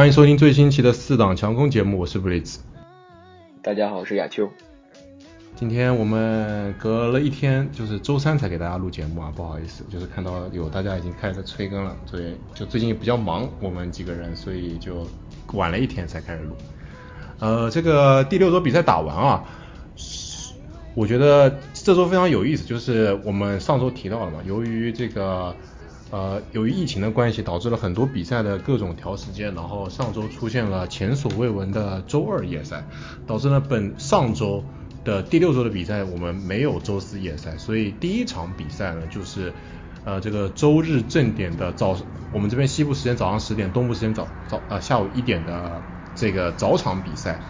欢迎收听最新期的四档强攻节目，我是布里兹。大家好，我是亚秋。今天我们隔了一天，就是周三才给大家录节目啊，不好意思，就是看到有大家已经开始催更了，所以就最近比较忙，我们几个人，所以就晚了一天才开始录。呃，这个第六周比赛打完啊，我觉得这周非常有意思，就是我们上周提到了嘛，由于这个呃由于疫情的关系，导致了很多比赛的各种调时间，然后上周出现了前所未闻的周二夜赛，导致呢本上周的第六周的比赛我们没有周四夜赛，所以第一场比赛呢就是呃这个周日正点的早，我们这边西部时间早上十点，东部时间早早呃下午一点的这个早场比赛。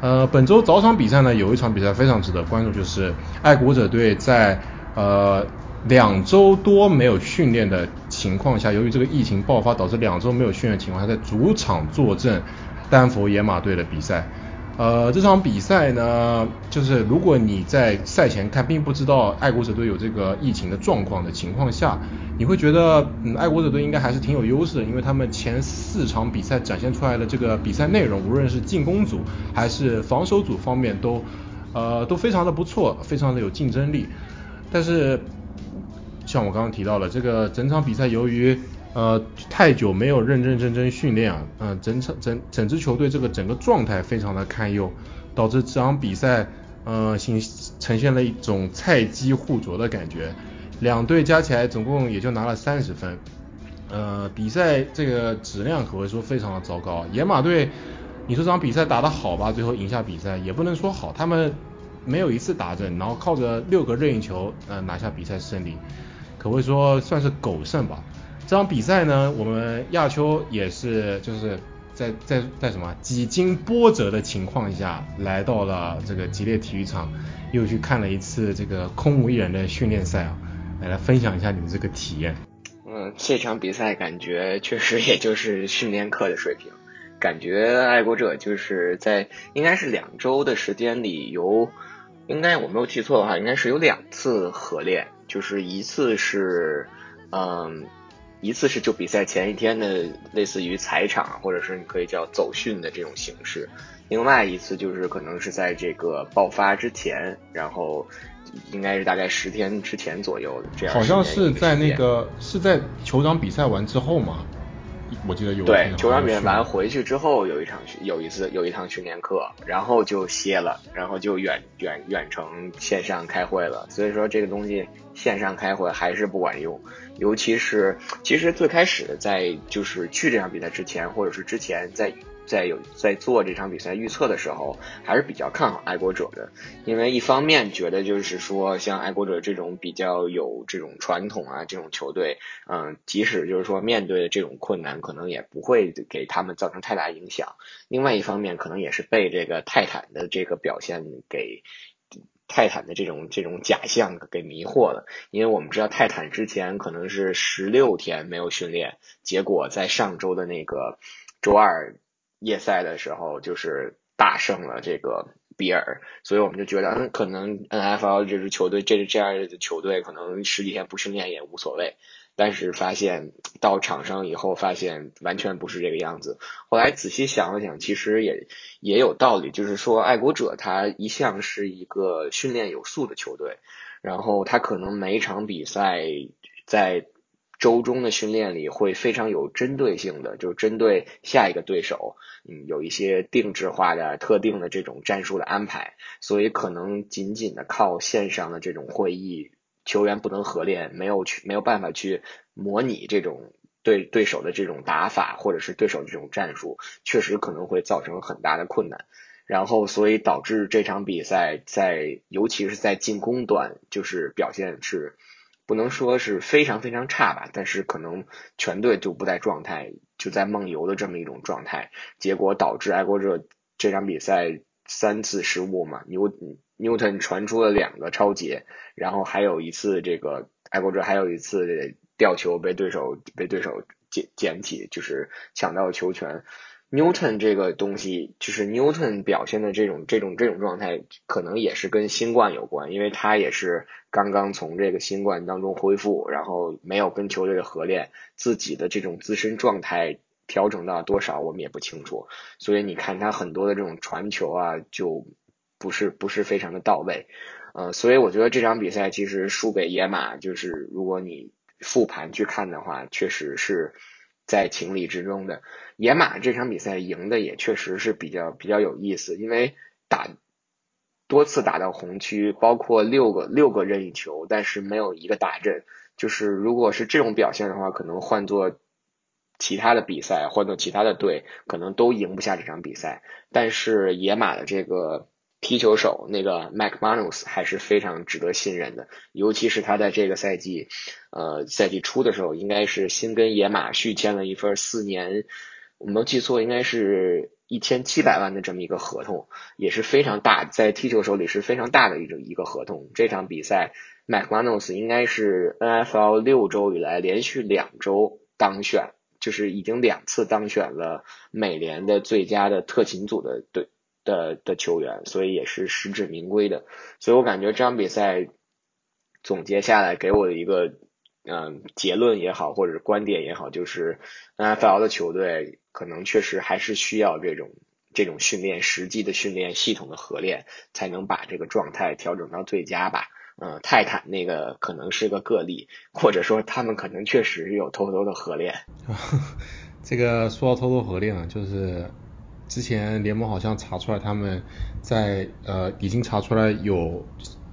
呃，本周早场比赛呢，有一场比赛非常值得关注，就是爱国者队在呃两周多没有训练的情况下，由于这个疫情爆发导致两周没有训练的情况下，在主场坐镇丹佛野马队的比赛。呃，这场比赛呢，就是如果你在赛前看，并不知道爱国者队有这个疫情的状况的情况下，你会觉得，嗯，爱国者队应该还是挺有优势的，因为他们前四场比赛展现出来的这个比赛内容，无论是进攻组还是防守组方面，都呃都非常的不错，非常的有竞争力。但是，像我刚刚提到了，这个整场比赛由于呃，太久没有认认真真训练啊，嗯，整场整整支球队这个整个状态非常的堪忧，导致这场比赛呃形呈现了一种菜鸡互啄的感觉，两队加起来总共也就拿了三十分，呃，比赛这个质量可谓说非常的糟糕。野马队，你说这场比赛打得好吧，最后赢下比赛也不能说好，他们没有一次打正，然后靠着六个任意球呃拿下比赛胜利，可谓说算是狗胜吧。这场比赛呢，我们亚秋也是就是在在在什么几经波折的情况下，来到了这个吉列体育场，又去看了一次这个空无一人的训练赛啊，来来分享一下你们这个体验。嗯，这场比赛感觉确实也就是训练课的水平，感觉爱国者就是在应该是两周的时间里由，应该我没有记错的话，应该是有两次合练，就是一次是嗯。一次是就比赛前一天的类似于踩场，或者是你可以叫走训的这种形式，另外一次就是可能是在这个爆发之前，然后应该是大概十天之前左右这样。好像是在那个是在酋长比赛完之后吗？我记得有对球场比赛完回去之后有一场有一次有一堂训练课，然后就歇了，然后就远远远程线上开会了。所以说这个东西线上开会还是不管用，尤其是其实最开始在就是去这场比赛之前，或者是之前在。在有在做这场比赛预测的时候，还是比较看好爱国者的，因为一方面觉得就是说，像爱国者这种比较有这种传统啊，这种球队，嗯，即使就是说面对这种困难，可能也不会给他们造成太大影响。另外一方面，可能也是被这个泰坦的这个表现给泰坦的这种这种假象给迷惑了，因为我们知道泰坦之前可能是十六天没有训练，结果在上周的那个周二。夜赛的时候就是大胜了这个比尔，所以我们就觉得，嗯，可能 N F L 这支球队，这支这样的球队，可能十几天不训练也无所谓。但是发现到场上以后，发现完全不是这个样子。后来仔细想了想，其实也也有道理，就是说爱国者他一向是一个训练有素的球队，然后他可能每一场比赛在。周中的训练里会非常有针对性的，就是针对下一个对手，嗯，有一些定制化的、特定的这种战术的安排，所以可能仅仅的靠线上的这种会议，球员不能合练，没有去没有办法去模拟这种对对手的这种打法，或者是对手这种战术，确实可能会造成很大的困难，然后所以导致这场比赛在尤其是在进攻端，就是表现是。不能说是非常非常差吧，但是可能全队就不在状态，就在梦游的这么一种状态，结果导致爱国者这场比赛三次失误嘛，牛牛顿传出了两个超节，然后还有一次这个爱国者还有一次吊球被对手被对手捡捡起，就是抢到球权。Newton 这个东西，就是 Newton 表现的这种这种这种状态，可能也是跟新冠有关，因为他也是刚刚从这个新冠当中恢复，然后没有跟球队的合练，自己的这种自身状态调整到多少我们也不清楚，所以你看他很多的这种传球啊，就不是不是非常的到位，呃，所以我觉得这场比赛其实输给野马，就是如果你复盘去看的话，确实是在情理之中的。野马这场比赛赢的也确实是比较比较有意思，因为打多次打到红区，包括六个六个任意球，但是没有一个打阵。就是如果是这种表现的话，可能换做其他的比赛，换做其他的队，可能都赢不下这场比赛。但是野马的这个踢球手那个 McManus 还是非常值得信任的，尤其是他在这个赛季，呃，赛季初的时候，应该是新跟野马续签了一份四年，我没有记错，应该是一千七百万的这么一个合同，也是非常大，在踢球手里是非常大的一种一个合同。这场比赛。McManus 应该是 NFL 六周以来连续两周当选，就是已经两次当选了美联的最佳的特勤组的队的的球员，所以也是实至名归的。所以我感觉这场比赛总结下来给我的一个嗯结论也好，或者观点也好，就是 NFL 的球队可能确实还是需要这种这种训练，实际的训练系统的合练，才能把这个状态调整到最佳吧。呃，泰坦那个可能是个个例，或者说他们可能确实有偷偷的合练。这个说到偷偷合练啊，就是之前联盟好像查出来他们在呃已经查出来有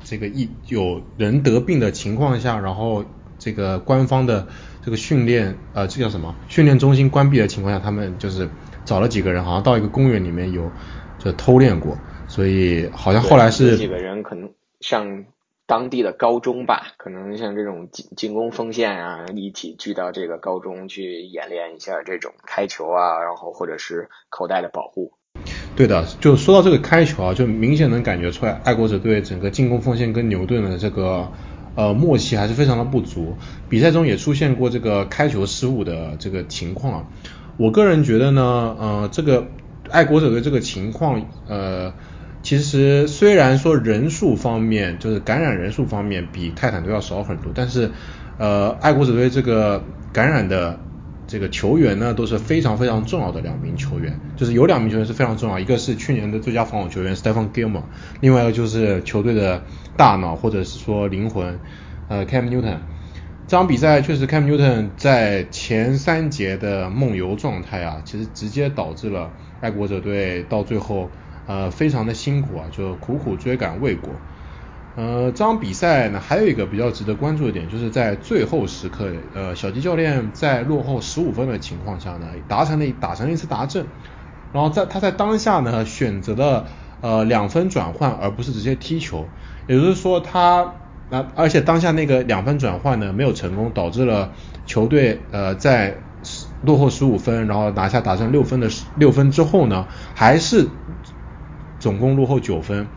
这个一有人得病的情况下，然后这个官方的这个训练呃这叫什么训练中心关闭的情况下，他们就是找了几个人，好像到一个公园里面有就偷练过，所以好像后来是几个人可能像。当地的高中吧，可能像这种进进攻锋线啊，一起聚到这个高中去演练一下这种开球啊，然后或者是口袋的保护。对的，就说到这个开球啊，就明显能感觉出来，爱国者队整个进攻锋线跟牛顿的这个呃默契还是非常的不足。比赛中也出现过这个开球失误的这个情况啊。我个人觉得呢，呃，这个爱国者的这个情况，呃。其实虽然说人数方面，就是感染人数方面比泰坦队要少很多，但是呃，爱国者队这个感染的这个球员呢，都是非常非常重要的两名球员，就是有两名球员是非常重要，一个是去年的最佳防守球员 Stephen Gilmore，另外一个就是球队的大脑或者是说灵魂，呃，Cam Newton。这场比赛确实 Cam Newton 在前三节的梦游状态啊，其实直接导致了爱国者队到最后。呃，非常的辛苦啊，就苦苦追赶未果。呃，这场比赛呢，还有一个比较值得关注的点，就是在最后时刻，呃，小吉教练在落后十五分的情况下呢，达成了打成一次达阵，然后在他在当下呢，选择了呃两分转换，而不是直接踢球，也就是说他，那而且当下那个两分转换呢没有成功，导致了球队呃在落后十五分，然后拿下打成六分的六分之后呢，还是。总共落后九分，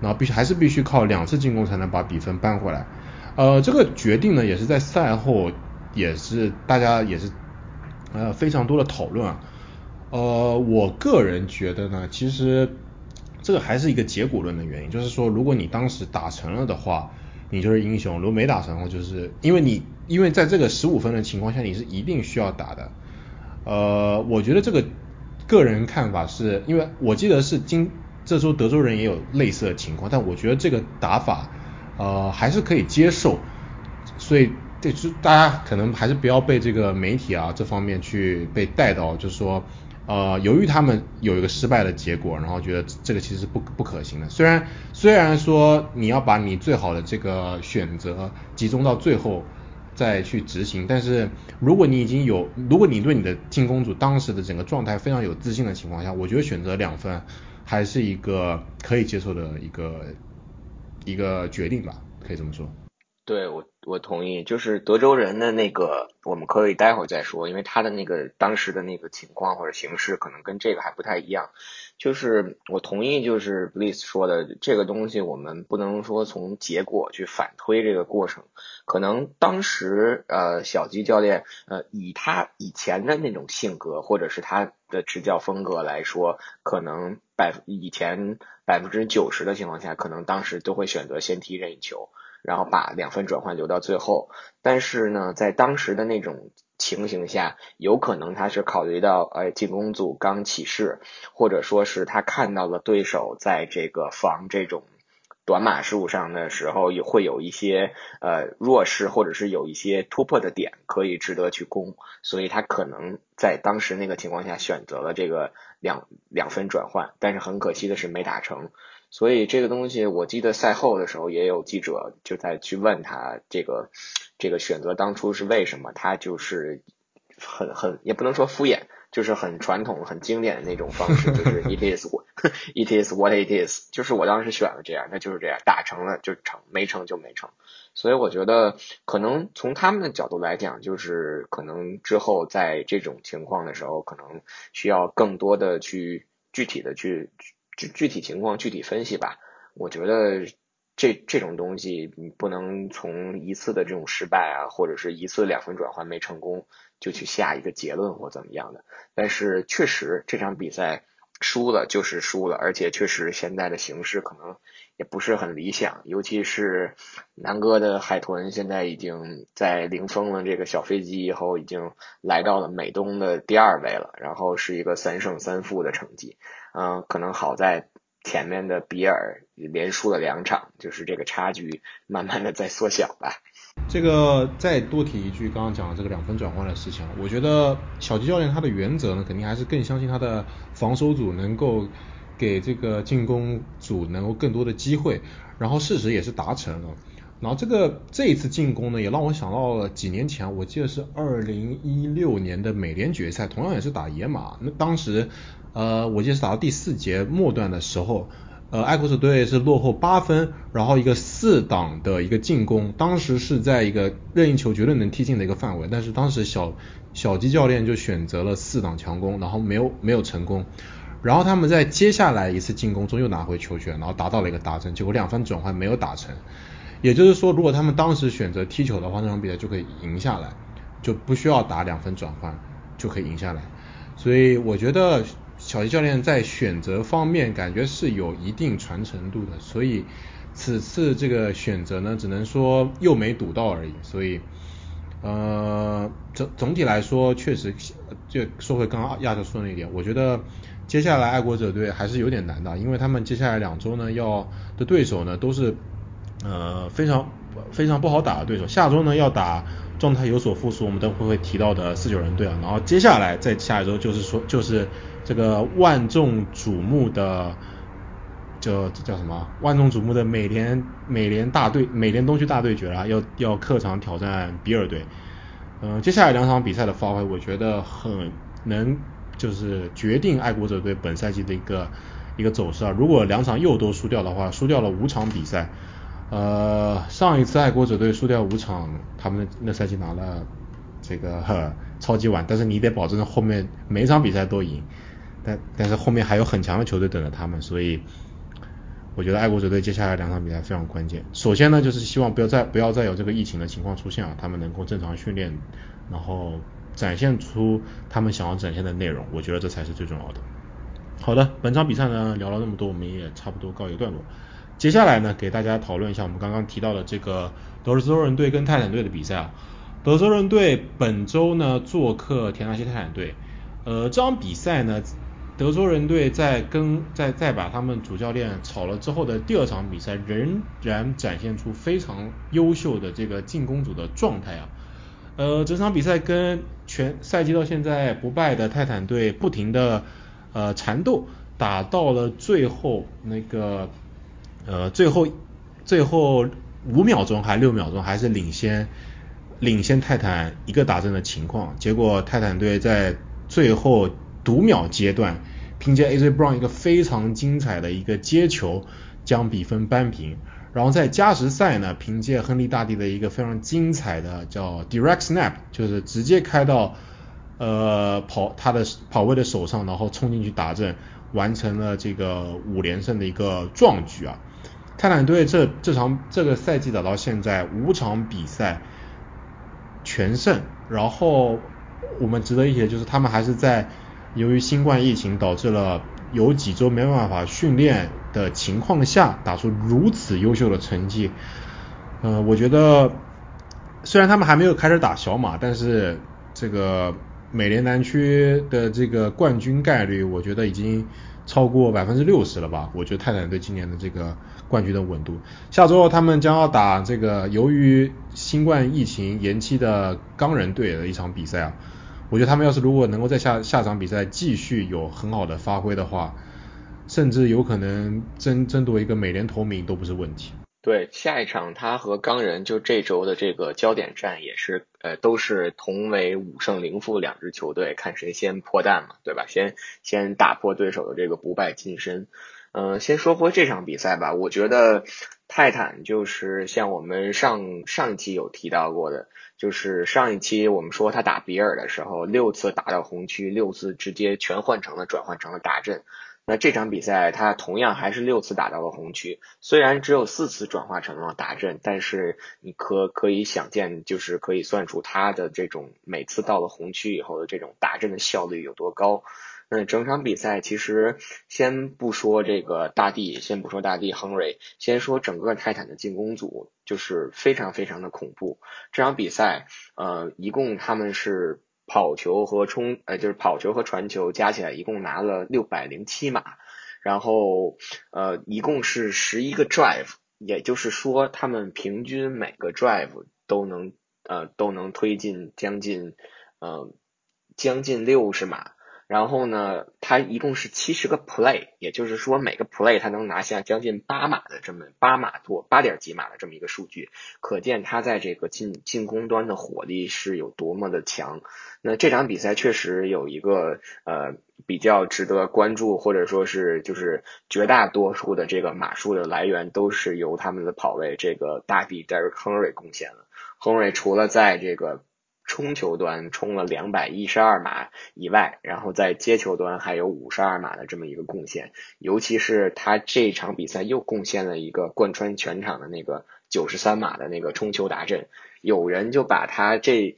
然后必须还是必须靠两次进攻才能把比分扳回来。呃，这个决定呢，也是在赛后也是大家也是呃非常多的讨论啊。呃，我个人觉得呢，其实这个还是一个结果论的原因，就是说如果你当时打成了的话，你就是英雄；如果没打成的话，就是因为你因为在这个十五分的情况下，你是一定需要打的。呃，我觉得这个个人看法是因为我记得是今。这周德州人也有类似的情况，但我觉得这个打法，呃，还是可以接受。所以，这就大家可能还是不要被这个媒体啊这方面去被带到，就是说，呃，由于他们有一个失败的结果，然后觉得这个其实不不可行的。虽然虽然说你要把你最好的这个选择集中到最后再去执行，但是如果你已经有，如果你对你的进攻组当时的整个状态非常有自信的情况下，我觉得选择两分。还是一个可以接受的一个一个决定吧，可以这么说。对我我同意，就是德州人的那个，我们可以待会儿再说，因为他的那个当时的那个情况或者形式可能跟这个还不太一样。就是我同意，就是 Bliss 说的这个东西，我们不能说从结果去反推这个过程。可能当时呃小吉教练呃以他以前的那种性格或者是他的执教风格来说，可能百以前百分之九十的情况下，可能当时都会选择先踢任意球。然后把两分转换留到最后，但是呢，在当时的那种情形下，有可能他是考虑到，哎，进攻组刚起势，或者说是他看到了对手在这个防这种短码数上的时候，也会有一些呃弱势，或者是有一些突破的点可以值得去攻，所以他可能在当时那个情况下选择了这个两两分转换，但是很可惜的是没打成。所以这个东西，我记得赛后的时候也有记者就在去问他这个这个选择当初是为什么，他就是很很也不能说敷衍，就是很传统、很经典的那种方式，就是 it is it is what it is，就是我当时选了这样，那就是这样，打成了就成，没成就没成。所以我觉得可能从他们的角度来讲，就是可能之后在这种情况的时候，可能需要更多的去具体的去。具具体情况具体分析吧，我觉得这这种东西你不能从一次的这种失败啊，或者是一次两分转换没成功就去下一个结论或怎么样的。但是确实这场比赛输了就是输了，而且确实现在的形势可能不是很理想，尤其是南哥的海豚现在已经在零封了这个小飞机以后，已经来到了美东的第二位了，然后是一个三胜三负的成绩。嗯，可能好在前面的比尔连输了两场，就是这个差距慢慢的在缩小吧。这个再多提一句，刚刚讲的这个两分转换的事情，我觉得小吉教练他的原则呢，肯定还是更相信他的防守组能够给这个进攻组能够更多的机会，然后事实也是达成了。然后这个这一次进攻呢，也让我想到了几年前，我记得是二零一六年的美联决赛，同样也是打野马，那当时。呃，我记得是打到第四节末段的时候，呃，爱国者队是落后八分，然后一个四档的一个进攻，当时是在一个任意球绝对能踢进的一个范围，但是当时小小鸡教练就选择了四档强攻，然后没有没有成功，然后他们在接下来一次进攻中又拿回球权，然后达到了一个达成，结果两分转换没有打成，也就是说，如果他们当时选择踢球的话，那场比赛就可以赢下来，就不需要打两分转换就可以赢下来，所以我觉得。小吉教练在选择方面感觉是有一定传承度的，所以此次这个选择呢，只能说又没赌到而已。所以，呃，总总体来说，确实就说回刚刚亚特说那一点，我觉得接下来爱国者队还是有点难的，因为他们接下来两周呢要的对手呢都是呃非常非常不好打的对手，下周呢要打状态有所复苏，我们等会会提到的四九人队啊，然后接下来在下一周就是说就是。这个万众瞩目的，叫这叫什么？万众瞩目的美联美联大对美联东区大对决啊，要要客场挑战比尔队。嗯，接下来两场比赛的发挥，我觉得很能就是决定爱国者队本赛季的一个一个走势啊。如果两场又都输掉的话，输掉了五场比赛，呃，上一次爱国者队输掉五场，他们那赛季拿了这个呵 超级碗，但是你得保证后面每场比赛都赢。但但是后面还有很强的球队等着他们，所以我觉得爱国者队接下来两场比赛非常关键。首先呢，就是希望不要再不要再有这个疫情的情况出现啊，他们能够正常训练，然后展现出他们想要展现的内容，我觉得这才是最重要的。好的，本场比赛呢聊了那么多，我们也差不多告一段落。接下来呢，给大家讨论一下我们刚刚提到的这个德州人队跟泰坦队的比赛啊。德州人队本周呢做客田纳西泰坦队，呃，这场比赛呢。德州人队在跟在在把他们主教练炒了之后的第二场比赛，仍然展现出非常优秀的这个进攻组的状态啊。呃，这场比赛跟全赛季到现在不败的泰坦队不停的呃缠斗，打到了最后那个呃最后最后五秒钟还六秒钟还是领先领先泰坦一个打针的情况，结果泰坦队在最后。读秒阶段，凭借 AJ Brown 一个非常精彩的一个接球，将比分扳平。然后在加时赛呢，凭借亨利大帝的一个非常精彩的叫 Direct Snap，就是直接开到呃跑他的跑位的手上，然后冲进去打阵，完成了这个五连胜的一个壮举啊！泰坦队这这场这个赛季打到现在五场比赛全胜，然后我们值得一提的就是他们还是在。由于新冠疫情导致了有几周没办法训练的情况下，打出如此优秀的成绩，呃，我觉得虽然他们还没有开始打小马，但是这个美联南区的这个冠军概率，我觉得已经超过百分之六十了吧？我觉得泰坦队今年的这个冠军的稳度。下周他们将要打这个由于新冠疫情延期的钢人队的一场比赛啊，我觉得他们要是如果能够在下下场比赛继续有很好的发挥的话，甚至有可能争争夺一个美联头名都不是问题。对，下一场他和钢人就这周的这个焦点战也是，呃，都是同为五胜零负两支球队，看谁先破蛋嘛，对吧？先先打破对手的这个不败金身。嗯，先说回这场比赛吧，我觉得泰坦就是像我们上上一期有提到过的，就是上一期我们说他打比尔的时候，六次打到红区，六次直接全换成了转换成了大阵。那这场比赛他同样还是六次打到了红区，虽然只有四次转化成了打阵，但是你可可以想见，就是可以算出他的这种每次到了红区以后的这种打阵的效率有多高。那整场比赛其实先不说这个大地，先不说大地亨瑞，先说整个泰坦的进攻组就是非常非常的恐怖。这场比赛呃一共他们是。跑球和冲，呃，就是跑球和传球加起来一共拿了六百零七码，然后呃，一共是十一个 drive，也就是说他们平均每个 drive 都能呃都能推进将近呃将近六十码。然后呢，它一共是七十个 play，也就是说每个 play 它能拿下将近八码的这么八码多八点几码的这么一个数据，可见它在这个进进攻端的火力是有多么的强。那这场比赛确实有一个呃比较值得关注，或者说是就是绝大多数的这个码数的来源都是由他们的跑位这个大臂 Derek Henry 贡献了。Henry 除了在这个冲球端冲了两百一十二码以外，然后在接球端还有五十二码的这么一个贡献，尤其是他这场比赛又贡献了一个贯穿全场的那个九十三码的那个冲球达阵，有人就把他这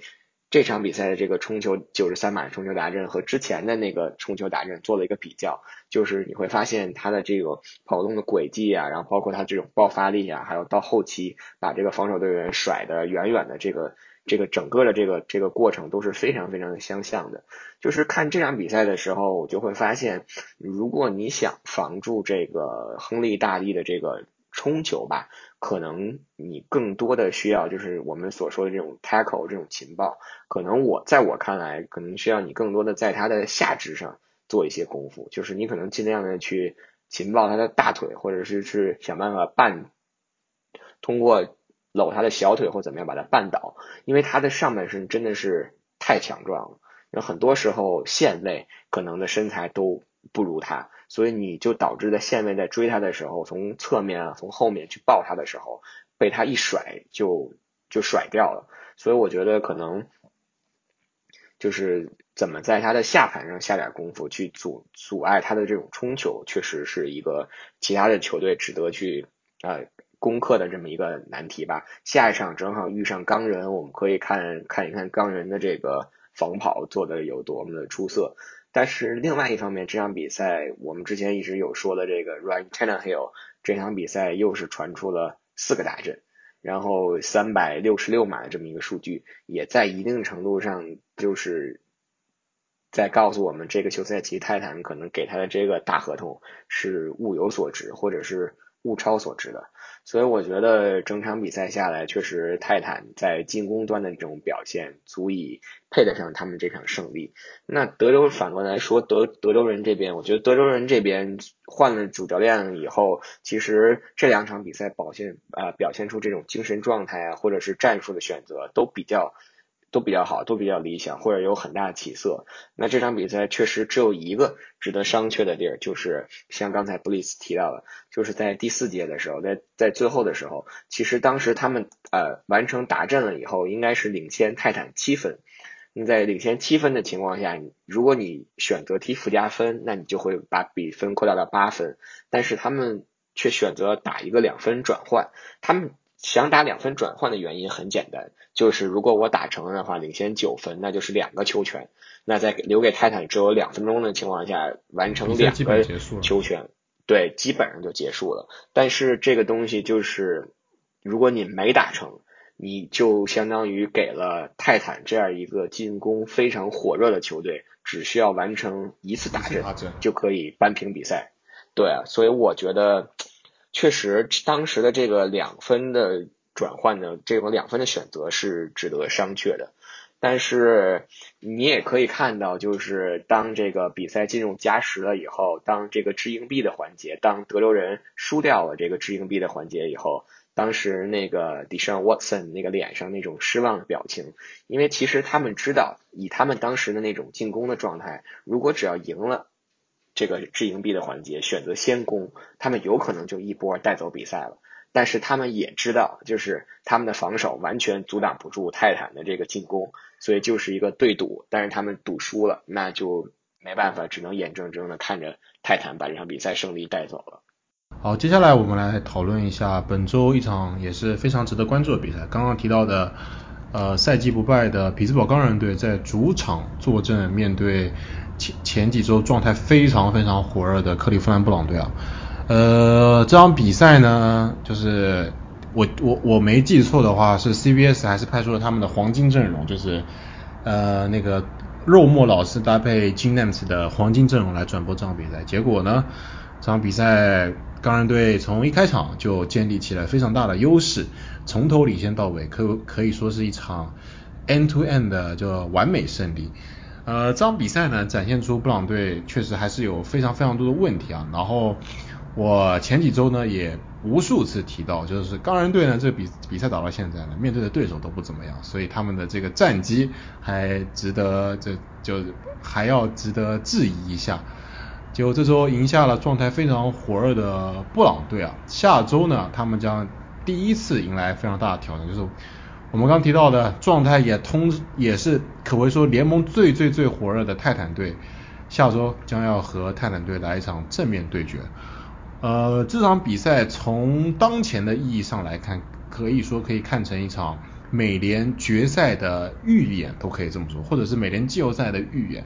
这场比赛的这个冲球九十三码冲球达阵和之前的那个冲球达阵做了一个比较，就是你会发现他的这个跑动的轨迹啊，然后包括他这种爆发力啊，还有到后期把这个防守队员甩得远远的这个。这个整个的这个这个过程都是非常非常的相像的，就是看这场比赛的时候，我就会发现，如果你想防住这个亨利大帝的这个冲球吧，可能你更多的需要就是我们所说的这种 tackle 这种情报，可能我在我看来，可能需要你更多的在他的下肢上做一些功夫，就是你可能尽量的去情报他的大腿，或者是去想办法绊通过。搂他的小腿或怎么样把他绊倒，因为他的上半身真的是太强壮了，有很多时候线位可能的身材都不如他，所以你就导致在线位在追他的时候，从侧面啊从后面去抱他的时候，被他一甩就就甩掉了，所以我觉得可能就是怎么在他的下盘上下点功夫去阻阻碍他的这种冲球，确实是一个其他的球队值得去啊。攻克的这么一个难题吧，下一场正好遇上钢人，我们可以看看一看钢人的这个防跑做的有多么的出色。但是另外一方面，这场比赛我们之前一直有说的这个 Ryan Tannehill，这场比赛又是传出了四个大阵，然后三百六十六码的这么一个数据，也在一定程度上就是在告诉我们，这个休赛期泰坦可能给他的这个大合同是物有所值，或者是物超所值的。所以我觉得整场比赛下来，确实泰坦在进攻端的这种表现，足以配得上他们这场胜利。那德州反过来说，德德州人这边，我觉得德州人这边换了主教练以后，其实这两场比赛表现啊表现出这种精神状态啊，或者是战术的选择都比较。都比较好，都比较理想，或者有很大的起色。那这场比赛确实只有一个值得商榷的地儿，就是像刚才布里斯提到的，就是在第四节的时候，在在最后的时候，其实当时他们呃完成达阵了以后，应该是领先泰坦七分。那在领先七分的情况下，如果你选择踢附加分，那你就会把比分扩大到八分。但是他们却选择打一个两分转换，他们。想打两分转换的原因很简单，就是如果我打成的话，领先九分，那就是两个球权。那在留给泰坦只有两分钟的情况下，完成两个球权，对，基本上就结束了。但是这个东西就是，如果你没打成，你就相当于给了泰坦这样一个进攻非常火热的球队，只需要完成一次打阵就可以扳平比赛。对，所以我觉得确实当时的这个两分的转换的这种两分的选择是值得商榷的。但是你也可以看到，就是当这个比赛进入加时了以后，当这个掷硬币的环节，当德州人输掉了这个掷硬币的环节以后。当时那个 Deshaun Watson 那个脸上那种失望的表情，因为其实他们知道，以他们当时的那种进攻的状态，如果只要赢了这个掷硬币的环节，选择先攻，他们有可能就一波带走比赛了。但是他们也知道，就是他们的防守完全阻挡不住泰坦的这个进攻，所以就是一个对赌。但是他们赌输了，那就没办法，只能眼睁睁的看着泰坦把这场比赛胜利带走了。好，接下来我们来讨论一下本周一场也是非常值得关注的比赛。刚刚提到的，呃，赛季不败的匹兹堡钢人队在主场坐镇面对前前几周状态非常非常火热的克利夫兰布朗队啊。呃，这场比赛呢，就是我我我没记错的话，是 CBS 还是派出了他们的黄金阵容，就是呃那个肉末老师搭配 j i n a m s 的黄金阵容来转播这场比赛。结果呢，这场比赛。钢人队从一开场就建立起来非常大的优势，从头领先到尾，可可以说是一场 end to end 的就完美胜利。呃，这场比赛呢，展现出布朗队确实还是有非常非常多的问题啊。然后我前几周呢也无数次提到，就是钢人队呢这比比赛打到现在呢，面对的对手都不怎么样，所以他们的这个战绩还值得这就还要值得质疑一下。结果这周赢下了状态非常火热的布朗队啊，下周呢，他们将第一次迎来非常大的挑战，就是我们刚提到的状态也通也是可谓说联盟最最最火热的泰坦队，下周将要和泰坦队来一场正面对决。呃，这场比赛从当前的意义上来看，可以说可以看成一场美联决赛的预演，都可以这么说，或者是美联季后赛的预演，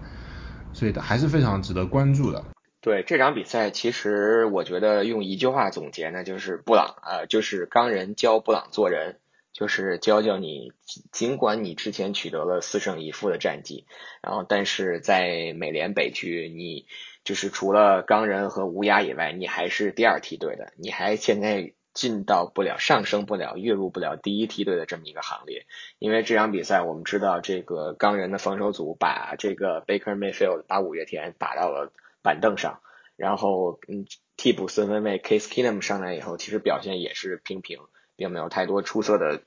所以还是非常值得关注的。对这场比赛，其实我觉得用一句话总结呢，就是布朗啊，就是钢人教布朗做人，就是教教你，尽管你之前取得了四胜一负的战绩，然后但是在美联北区，你就是除了钢人和乌鸦以外，你还是第二梯队的，你还现在进到不了上升不了，跃入不了第一梯队的这么一个行列，因为这场比赛我们知道，这个钢人的防守组把这个 Baker Mayfield 把五月天打到了。板凳上，然后嗯，替补四分卫 Case Keenum 上来以后，其实表现也是平平，并没有太多出色的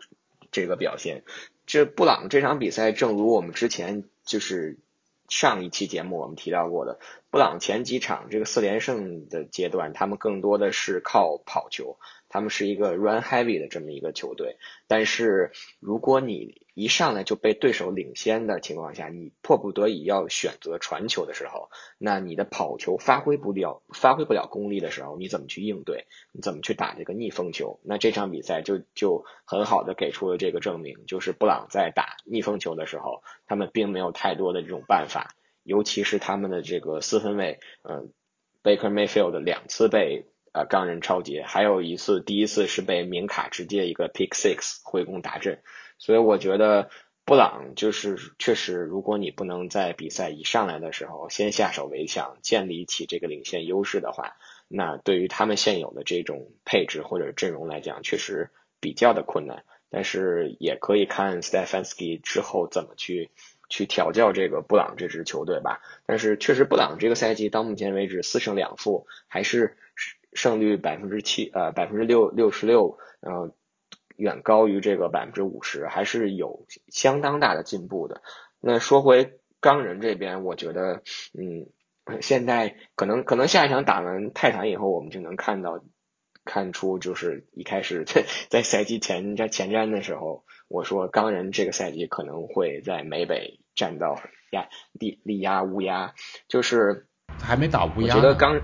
这个表现。这布朗这场比赛，正如我们之前就是上一期节目我们提到过的，布朗前几场这个四连胜的阶段，他们更多的是靠跑球。他们是一个 run heavy 的这么一个球队，但是如果你一上来就被对手领先的情况下，你迫不得已要选择传球的时候，那你的跑球发挥不了，发挥不了功力的时候，你怎么去应对？你怎么去打这个逆风球？那这场比赛就就很好的给出了这个证明，就是布朗在打逆风球的时候，他们并没有太多的这种办法，尤其是他们的这个四分卫，嗯，Baker Mayfield 两次被。呃，钢人超节，还有一次，第一次是被明卡直接一个 pick six 回攻打阵，所以我觉得布朗就是确实，如果你不能在比赛一上来的时候先下手为强，建立起这个领先优势的话，那对于他们现有的这种配置或者阵容来讲，确实比较的困难。但是也可以看 Stefanski 之后怎么去去调教这个布朗这支球队吧。但是确实，布朗这个赛季到目前为止四胜两负，还是。胜率百分之七，呃，百分之六六十六，呃，远高于这个百分之五十，还是有相当大的进步的。那说回钢人这边，我觉得，嗯，现在可能可能下一场打完泰坦以后，我们就能看到看出，就是一开始在在赛季前瞻前瞻的时候，我说钢人这个赛季可能会在美北站到压力力压乌鸦，就是。还没打乌鸦，我觉得钢，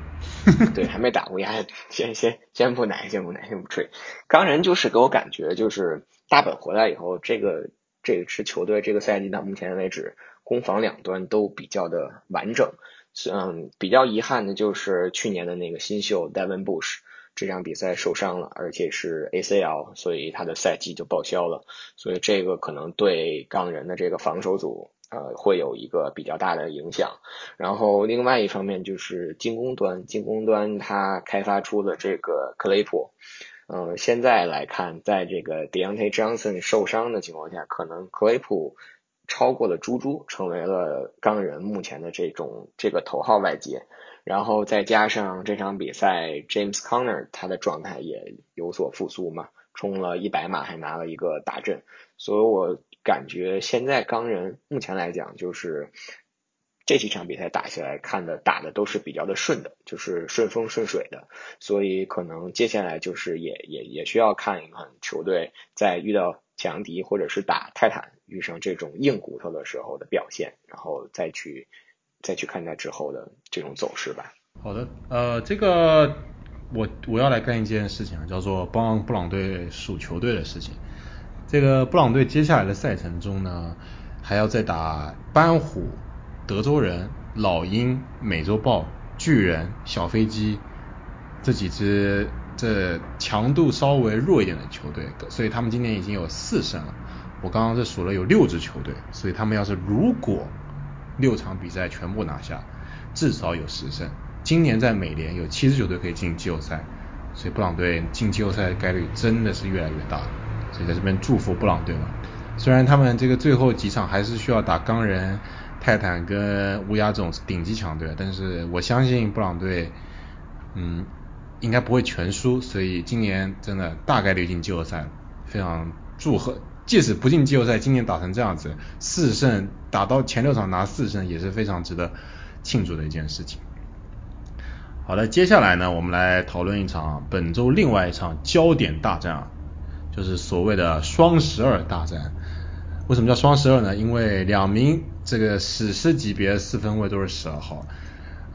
对，还没打乌鸦，先先先不奶，先不奶，先不吹。钢人就是给我感觉，就是大本回来以后，这个这支球队这个赛季到目前为止，攻防两端都比较的完整。嗯，比较遗憾的就是去年的那个新秀 Devin Bush，这场比赛受伤了，而且是 ACL，所以他的赛季就报销了。所以这个可能对钢人的这个防守组呃会有一个比较大的影响。然后另外一方面就是进攻端，进攻端他开发出了这个克雷普。嗯，现在来看，在这个 Deontay Johnson 受伤的情况下，可能克雷普超过了猪猪，成为了钢人目前的这种这个头号外接。然后再加上这场比赛，James Conner 他的状态也有所复苏嘛，冲了一百码还拿了一个大阵，所以我感觉现在钢人目前来讲就是。这几场比赛打下来看的打的都是比较的顺的，就是顺风顺水的，所以可能接下来就是也也也需要看一看球队在遇到强敌或者是打泰坦遇上这种硬骨头的时候的表现，然后再去再去看待之后的这种走势吧。好的，呃，这个我我要来干一件事情，叫做帮布朗队数球队的事情。这个布朗队接下来的赛程中呢，还要再打斑虎。德州人、老鹰、美洲豹、巨人、小飞机这几支这强度稍微弱一点的球队，所以他们今年已经有四胜了。我刚刚是数了有六支球队，所以他们要是如果六场比赛全部拿下，至少有十胜。今年在美联有七支球队可以进季后赛，所以布朗队进季后赛的概率真的是越来越大。所以在这边祝福布朗队了。虽然他们这个最后几场还是需要打钢人。泰坦跟乌鸦这种顶级强队，但是我相信布朗队，嗯，应该不会全输，所以今年真的大概率进季后赛，非常祝贺。即使不进季后赛，今年打成这样子，四胜打到前六场拿四胜，也是非常值得庆祝的一件事情。好的，接下来呢，我们来讨论一场本周另外一场焦点大战啊，就是所谓的双十二大战。为什么叫双十二呢？因为两名这个史诗级别四分卫都是十二号。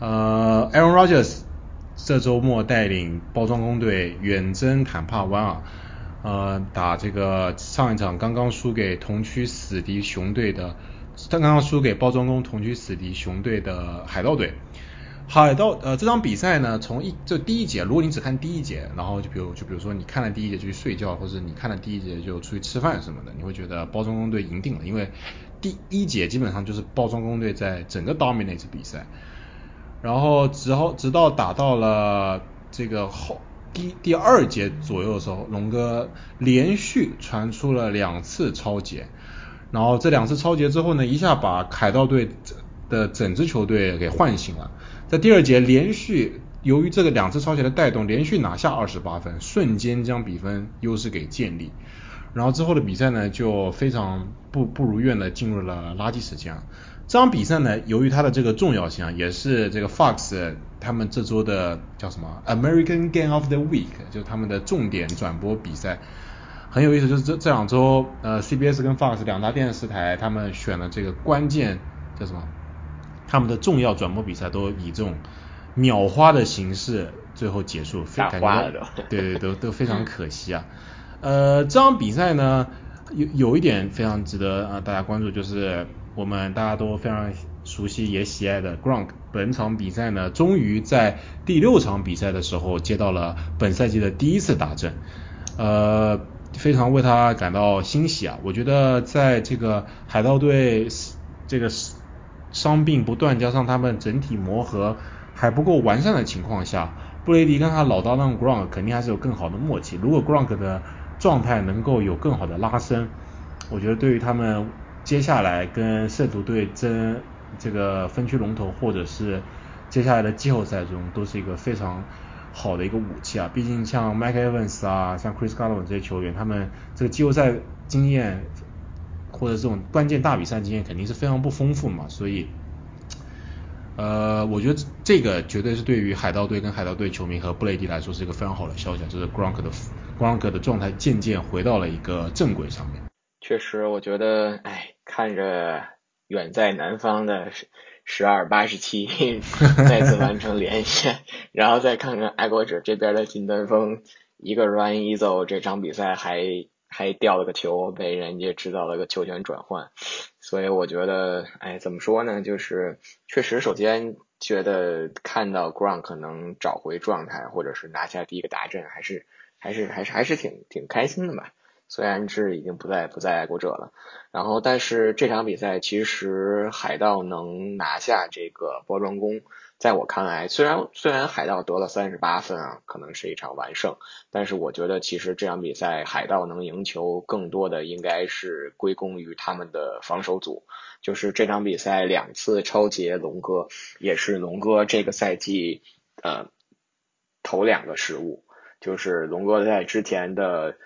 呃，Aaron Rodgers 这周末带领包装工队远征坦帕湾啊，呃，打这个上一场刚刚输给同区死敌熊队的，刚刚输给包装工同区死敌熊队的海盗队。海盗呃这场比赛呢，从一就第一节，如果你只看第一节，然后就比如就比如说你看了第一节就去睡觉，或者你看了第一节就出去吃饭什么的，你会觉得包装工队赢定了，因为第一节基本上就是包装工队在整个 dominate 比赛，然后直后直到打到了这个后第第二节左右的时候，龙哥连续传出了两次超节，然后这两次超节之后呢，一下把海盗队的整支球队给唤醒了。在第二节连续由于这个两次超前的带动，连续拿下二十八分，瞬间将比分优势给建立。然后之后的比赛呢，就非常不不如愿的进入了垃圾时间。这场比赛呢，由于它的这个重要性啊，也是这个 Fox 他们这周的叫什么 American Game of the Week，就是他们的重点转播比赛。很有意思，就是这这两周呃 CBS 跟 Fox 两大电视台他们选了这个关键叫什么？他们的重要转播比赛都以这种秒花的形式最后结束，感觉 对对都都非常可惜啊。呃，这场比赛呢有有一点非常值得啊大家关注，就是我们大家都非常熟悉也喜爱的 Gronk，本场比赛呢终于在第六场比赛的时候接到了本赛季的第一次打阵，呃，非常为他感到欣喜啊。我觉得在这个海盗队这个。伤病不断，加上他们整体磨合还不够完善的情况下，布雷迪跟他老搭档 Gronk 肯定还是有更好的默契。如果 Gronk 的状态能够有更好的拉伸，我觉得对于他们接下来跟圣徒队争这个分区龙头，或者是接下来的季后赛中，都是一个非常好的一个武器啊。毕竟像 Mike Evans 啊，像 Chris Godwin 这些球员，他们这个季后赛经验。或者这种关键大比赛经验肯定是非常不丰富嘛，所以，呃，我觉得这个绝对是对于海盗队跟海盗队球迷和布雷迪来说是一个非常好的消息，就是 Gronk 的 Gronk 的状态渐渐回到了一个正轨上面。确实，我觉得，哎，看着远在南方的十二八十七再次完成连线，然后再看看爱国者这边的金端峰一个 run 一走，这场比赛还。还掉了个球，被人家制造了个球权转换，所以我觉得，哎，怎么说呢？就是确实，首先觉得看到 Gronk 能找回状态，或者是拿下第一个大阵，还是还是还是还是挺挺开心的吧。虽然是已经不在不在爱国者了，然后但是这场比赛其实海盗能拿下这个包装工，在我看来，虽然虽然海盗得了三十八分啊，可能是一场完胜，但是我觉得其实这场比赛海盗能赢球，更多的应该是归功于他们的防守组。就是这场比赛两次超截龙哥，也是龙哥这个赛季呃头两个失误，就是龙哥在之前的。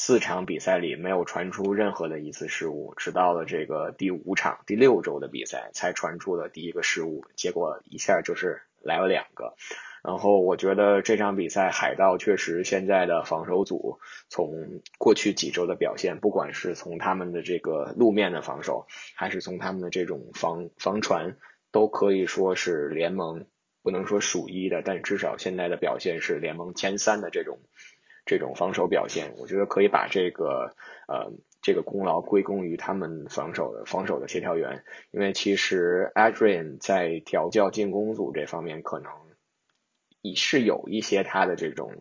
四场比赛里没有传出任何的一次失误，直到了这个第五场第六周的比赛才传出了第一个失误，结果一下就是来了两个。然后我觉得这场比赛海盗确实现在的防守组从过去几周的表现，不管是从他们的这个路面的防守，还是从他们的这种防防传，都可以说是联盟不能说数一的，但至少现在的表现是联盟前三的这种。这种防守表现，我觉得可以把这个呃这个功劳归功于他们防守的防守的协调员，因为其实 Adrian 在调教进攻组这方面可能也是有一些他的这种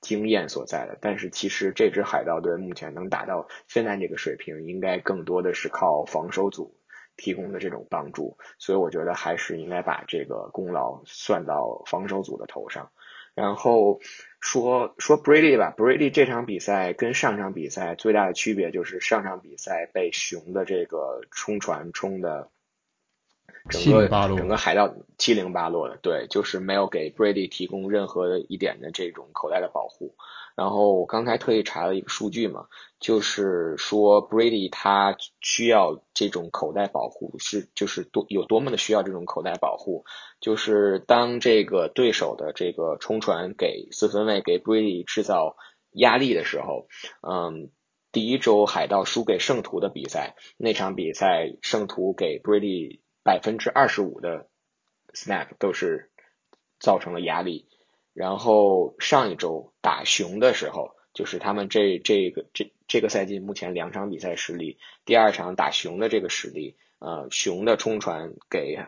经验所在的，但是其实这支海盗队目前能达到现在这个水平，应该更多的是靠防守组提供的这种帮助，所以我觉得还是应该把这个功劳算到防守组的头上。然后说说 Brady 吧，Brady 这场比赛跟上场比赛最大的区别就是上场比赛被熊的这个冲传冲的整个整个海盗七零八落的，对，就是没有给 Brady 提供任何一点的这种口袋的保护。然后我刚才特意查了一个数据嘛，就是说 Brady 他需要这种口袋保护是就是多有多么的需要这种口袋保护，就是当这个对手的这个冲传给四分卫给 Brady 制造压力的时候，嗯，第一周海盗输给圣徒的比赛，那场比赛圣徒给 Brady 百分之二十五的 snap 都是造成了压力。然后上一周打熊的时候，就是他们这这个这这个赛季目前两场比赛实力，第二场打熊的这个实力，呃，熊的冲传给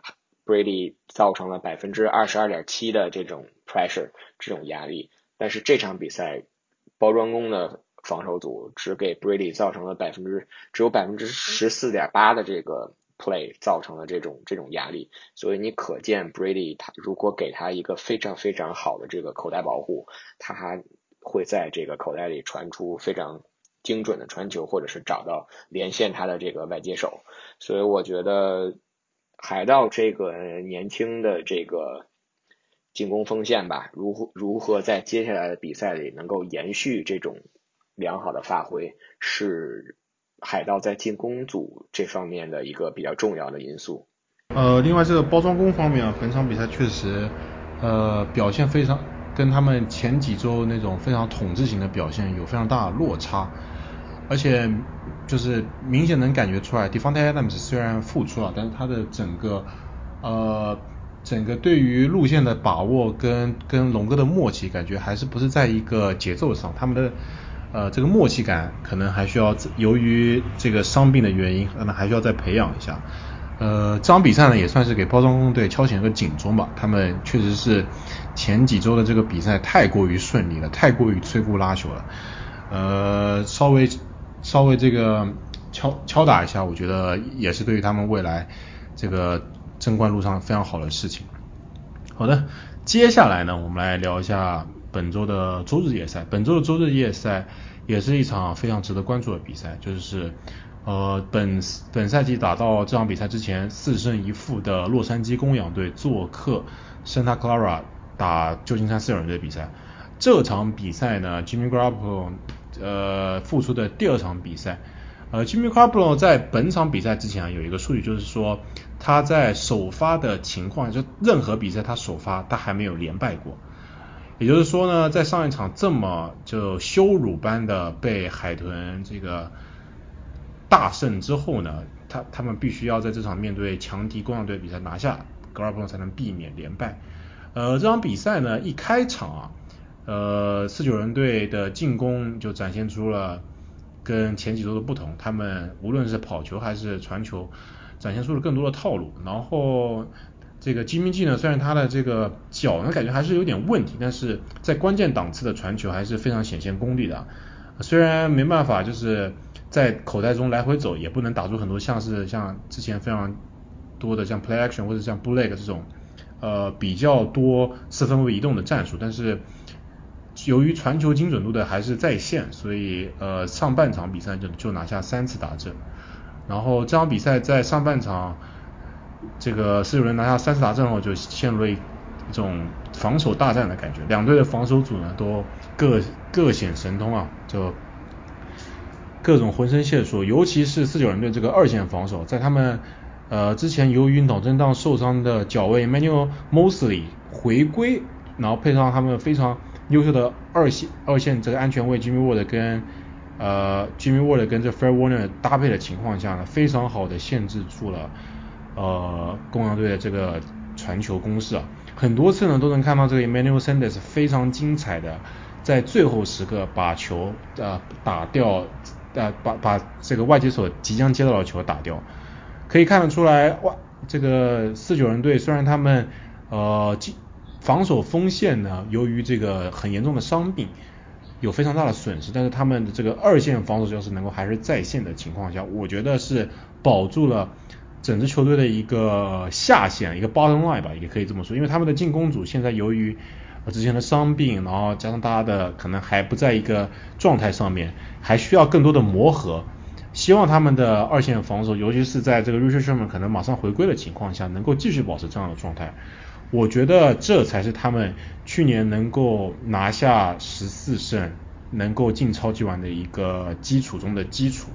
Brady 造成了百分之二十二点七的这种 pressure 这种压力，但是这场比赛包装工的防守组只给 Brady 造成了百分之只有百分之十四点八的这个。Play 造成了这种这种压力，所以你可见 Brady 他如果给他一个非常非常好的这个口袋保护，他还会在这个口袋里传出非常精准的传球，或者是找到连线他的这个外接手。所以我觉得海盗这个年轻的这个进攻锋线吧，如何如何在接下来的比赛里能够延续这种良好的发挥是。海盗在进攻组这方面的一个比较重要的因素。呃，另外这个包装工方面啊，本场比赛确实呃表现非常跟他们前几周那种非常统治型的表现有非常大的落差，而且就是明显能感觉出来 d e f n d Adams 虽然复出了，但是他的整个呃整个对于路线的把握跟跟龙哥的默契，感觉还是不是在一个节奏上，他们的。呃，这个默契感可能还需要，由于这个伤病的原因，可能还需要再培养一下。呃，这场比赛呢，也算是给包装工队敲响一个警钟吧。他们确实是前几周的这个比赛太过于顺利了，太过于摧枯拉朽了。呃，稍微稍微这个敲敲打一下，我觉得也是对于他们未来这个争冠路上非常好的事情。好的，接下来呢，我们来聊一下。本周的周日夜赛，本周的周日夜赛也是一场非常值得关注的比赛，就是呃本本赛季打到这场比赛之前四胜一负的洛杉矶公羊队做客 Santa Clara 打旧金山四人队比赛。这场比赛呢，Jimmy g r a p p o l 呃复出的第二场比赛，呃 Jimmy Garoppolo 在本场比赛之前啊有一个数据，就是说他在首发的情况，就任何比赛他首发他还没有连败过。也就是说呢，在上一场这么就羞辱般的被海豚这个大胜之后呢，他他们必须要在这场面对强敌公羊队比赛拿下格尔布隆才能避免连败。呃，这场比赛呢一开场啊，呃四九人队的进攻就展现出了跟前几周的不同，他们无论是跑球还是传球，展现出了更多的套路，然后。这个金明记呢，虽然他的这个脚呢感觉还是有点问题，但是在关键档次的传球还是非常显现功力的。虽然没办法就是在口袋中来回走，也不能打出很多像是像之前非常多的像 play action 或者像 bootleg 这种呃比较多四分位移动的战术，但是由于传球精准度的还是在线，所以呃上半场比赛就就拿下三次打正。然后这场比赛在上半场。这个四九人拿下三次打阵后，就陷入了一种防守大战的感觉。两队的防守组呢，都各各显神通啊，就各种浑身解数。尤其是四九人队这个二线防守，在他们呃之前由于脑震荡受伤的脚卫 Manuel Mosley 回归，然后配上他们非常优秀的二线二线这个安全卫 Jimmy Ward 跟呃 Jimmy Ward 跟这 Fair Warner 搭配的情况下呢，非常好的限制住了。呃，公羊队的这个传球攻势啊，很多次呢都能看到这个 Emmanuel Sanders 非常精彩的在最后时刻把球呃打掉，呃把把这个外接手即将接到的球打掉，可以看得出来哇，这个四九人队虽然他们呃防守锋线呢由于这个很严重的伤病有非常大的损失，但是他们的这个二线防守就是能够还是在线的情况下，我觉得是保住了。整支球队的一个下限，一个 bottom line 吧，也可以这么说，因为他们的进攻组现在由于之前的伤病，然后加上大家的可能还不在一个状态上面，还需要更多的磨合。希望他们的二线防守，尤其是在这个 Richard 上面可能马上回归的情况下，能够继续保持这样的状态。我觉得这才是他们去年能够拿下十四胜，能够进超级碗的一个基础中的基础。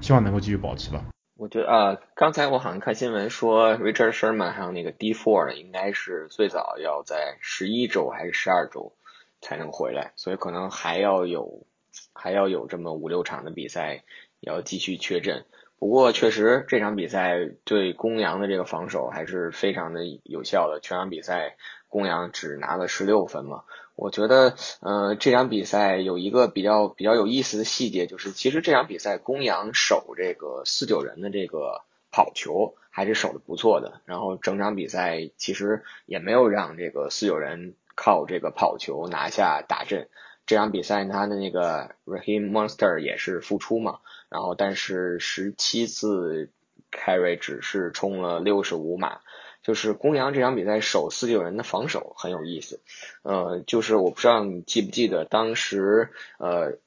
希望能够继续保持吧。我觉得啊，刚才我好像看新闻说，Richard Sherman 还有那个 D Four 应该是最早要在十一周还是十二周才能回来，所以可能还要有还要有这么五六场的比赛要继续缺阵。不过确实这场比赛对公羊的这个防守还是非常的有效的，全场比赛公羊只拿了十六分嘛。我觉得，呃，这场比赛有一个比较比较有意思的细节，就是其实这场比赛公羊守这个四九人的这个跑球还是守的不错的，然后整场比赛其实也没有让这个四九人靠这个跑球拿下大阵。这场比赛他的那个 Raheem Monster 也是复出嘛，然后但是十七次 carry 只是冲了六十五码。就是公羊这场比赛守四九人的防守很有意思，呃，就是我不知道你记不记得当时呃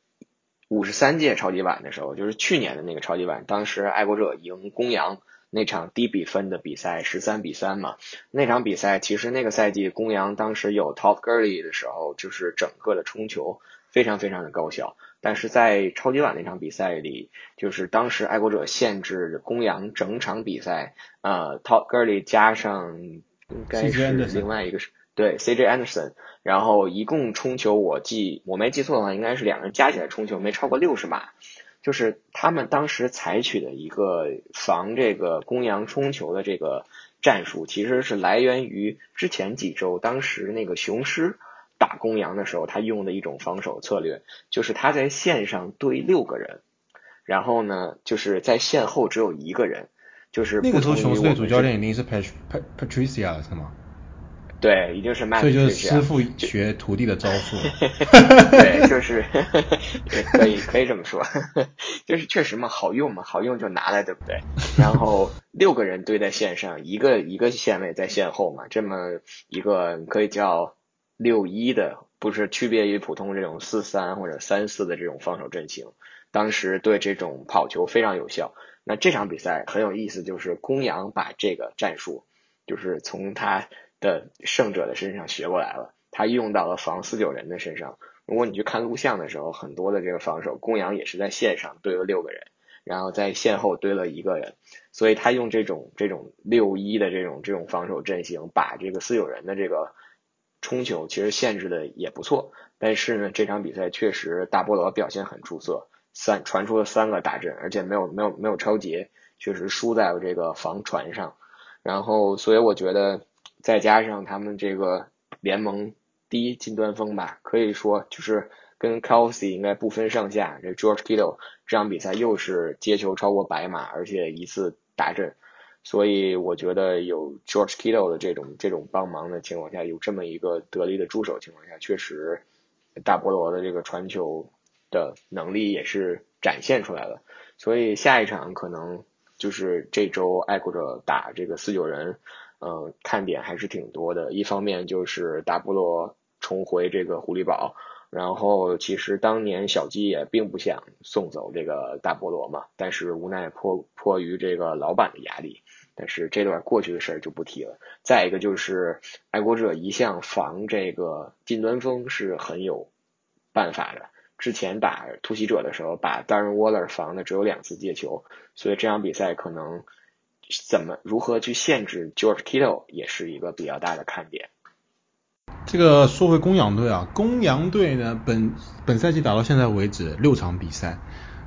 五十三届超级碗的时候，就是去年的那个超级碗，当时爱国者赢公羊那场低比分的比赛十三比三嘛，那场比赛其实那个赛季公羊当时有 Top Gurley 的时候，就是整个的冲球非常非常的高效。但是在超级碗那场比赛里，就是当时爱国者限制公羊整场比赛，呃，Top Gurley 加上应该是另外一个是对 CJ Anderson，然后一共冲球我记我没记错的话，应该是两个人加起来冲球没超过六十码。就是他们当时采取的一个防这个公羊冲球的这个战术，其实是来源于之前几周当时那个雄狮。打公羊的时候，他用的一种防守策略，就是他在线上堆六个人，然后呢，就是在线后只有一个人，就是那个时候雄狮队主教练一定是 Pat Patricia 是吗？对，一定是 Matt，所以就是师傅学徒弟的招数。对，就是可以可以这么说，就是确实嘛，好用嘛，好用就拿来，对不对？然后六个人堆在线上，一个一个线位在线后嘛，这么一个可以叫。六一的不是区别于普通这种四三或者三四的这种防守阵型，当时对这种跑球非常有效。那这场比赛很有意思，就是公羊把这个战术就是从他的胜者的身上学过来了，他用到了防四九人的身上。如果你去看录像的时候，很多的这个防守，公羊也是在线上堆了六个人，然后在线后堆了一个人，所以他用这种这种六一的这种这种防守阵型，把这个四九人的这个。冲球其实限制的也不错，但是呢，这场比赛确实大菠萝表现很出色，三传出了三个大阵，而且没有没有没有超节，确实输在了这个防传上。然后，所以我觉得再加上他们这个联盟第一近端锋吧，可以说就是跟 Kelsey 应该不分上下。这 George Kittle 这场比赛又是接球超过百码，而且一次大阵。所以我觉得有 George Kittle 的这种这种帮忙的情况下，有这么一个得力的助手情况下，确实大菠萝的这个传球的能力也是展现出来了。所以下一场可能就是这周爱国者打这个四九人，嗯，看点还是挺多的。一方面就是大菠萝重回这个狐狸堡。然后其实当年小鸡也并不想送走这个大菠萝嘛，但是无奈迫迫于这个老板的压力，但是这段过去的事就不提了。再一个就是爱国者一向防这个近端锋是很有办法的，之前打突袭者的时候把 Darren Waller 防的只有两次接球，所以这场比赛可能怎么如何去限制 George Kittle 也是一个比较大的看点。这个说回公羊队啊，公羊队呢本本赛季打到现在为止六场比赛，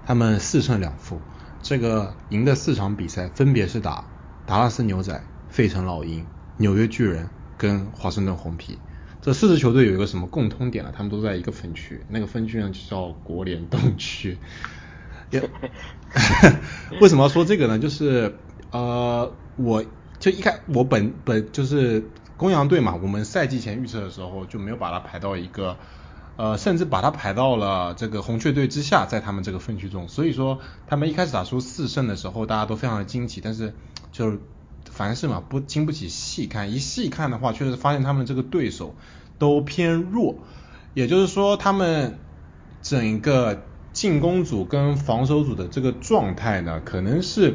他们四胜两负，这个赢的四场比赛分别是打达拉斯牛仔、费城老鹰、纽约巨人跟华盛顿红皮。这四支球队有一个什么共通点呢？他们都在一个分区，那个分区呢就叫国联东区。为什么要说这个呢？就是呃，我就一开我本本就是。公羊队嘛，我们赛季前预测的时候就没有把它排到一个，呃，甚至把它排到了这个红雀队之下，在他们这个分区中。所以说，他们一开始打出四胜的时候，大家都非常的惊奇。但是，就是凡事嘛，不经不起细看，一细看的话，确实发现他们这个对手都偏弱。也就是说，他们整个进攻组跟防守组的这个状态呢，可能是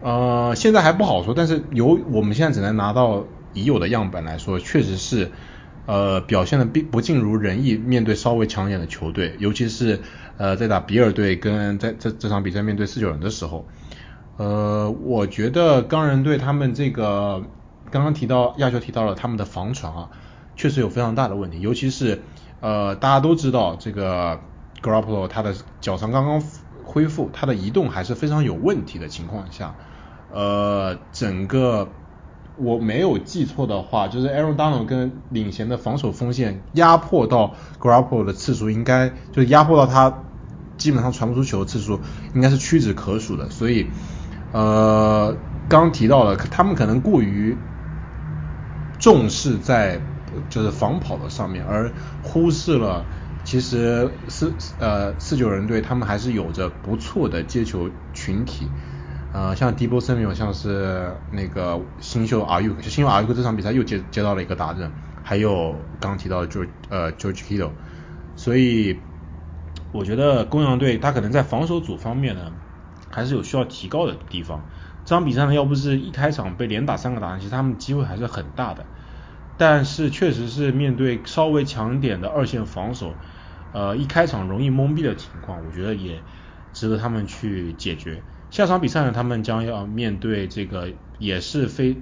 呃现在还不好说。但是由我们现在只能拿到。已有的样本来说，确实是，呃，表现的并不尽如人意。面对稍微强一点的球队，尤其是呃，在打比尔队跟在这这场比赛面对四九人的时候，呃，我觉得钢人队他们这个刚刚提到亚球提到了他们的防传啊，确实有非常大的问题。尤其是呃，大家都知道这个 g r a p p o l o 他的脚伤刚刚恢复，他的移动还是非常有问题的情况下，呃，整个。我没有记错的话，就是 Aaron Donald 跟领衔的防守锋线压迫到 g r a p p l e 的次数，应该就是压迫到他基本上传不出球次数，应该是屈指可数的。所以，呃，刚提到了他们可能过于重视在就是防跑的上面，而忽视了其实四呃四九人队他们还是有着不错的接球群体。呃，像迪波森没有，像是那个新秀阿尤，新秀阿尤这场比赛又接接到了一个大阵，还有刚提到的就呃 George Kittle，所以我觉得公羊队他可能在防守组方面呢，还是有需要提高的地方。这场比赛呢，要不是一开场被连打三个打其实他们机会还是很大的，但是确实是面对稍微强点的二线防守，呃，一开场容易懵逼的情况，我觉得也值得他们去解决。下场比赛呢，他们将要面对这个也是非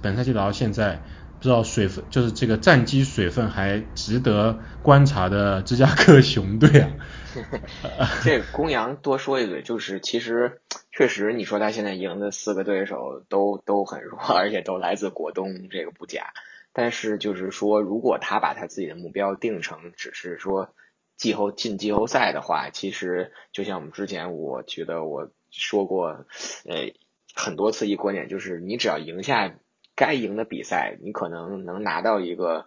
本赛季打到现在不知道水分就是这个战绩水分还值得观察的芝加哥熊队啊。这公羊多说一嘴，就是其实确实你说他现在赢的四个对手都都很弱，而且都来自国东，这个不假。但是就是说，如果他把他自己的目标定成只是说季后进季后赛的话，其实就像我们之前我觉得我。说过，呃，很多次一观点就是，你只要赢下该赢的比赛，你可能能拿到一个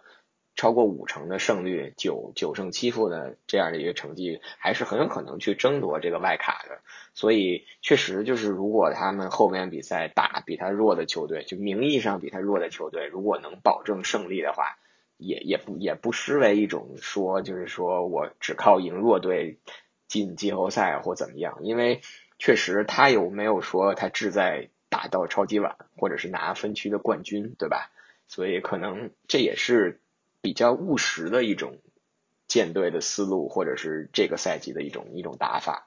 超过五成的胜率，九九胜七负的这样的一个成绩，还是很有可能去争夺这个外卡的。所以，确实就是，如果他们后面比赛打比他弱的球队，就名义上比他弱的球队，如果能保证胜利的话，也也不也不失为一种说，就是说我只靠赢弱队进季后赛或怎么样，因为。确实，他有没有说他志在打到超级碗，或者是拿分区的冠军，对吧？所以可能这也是比较务实的一种建队的思路，或者是这个赛季的一种一种打法。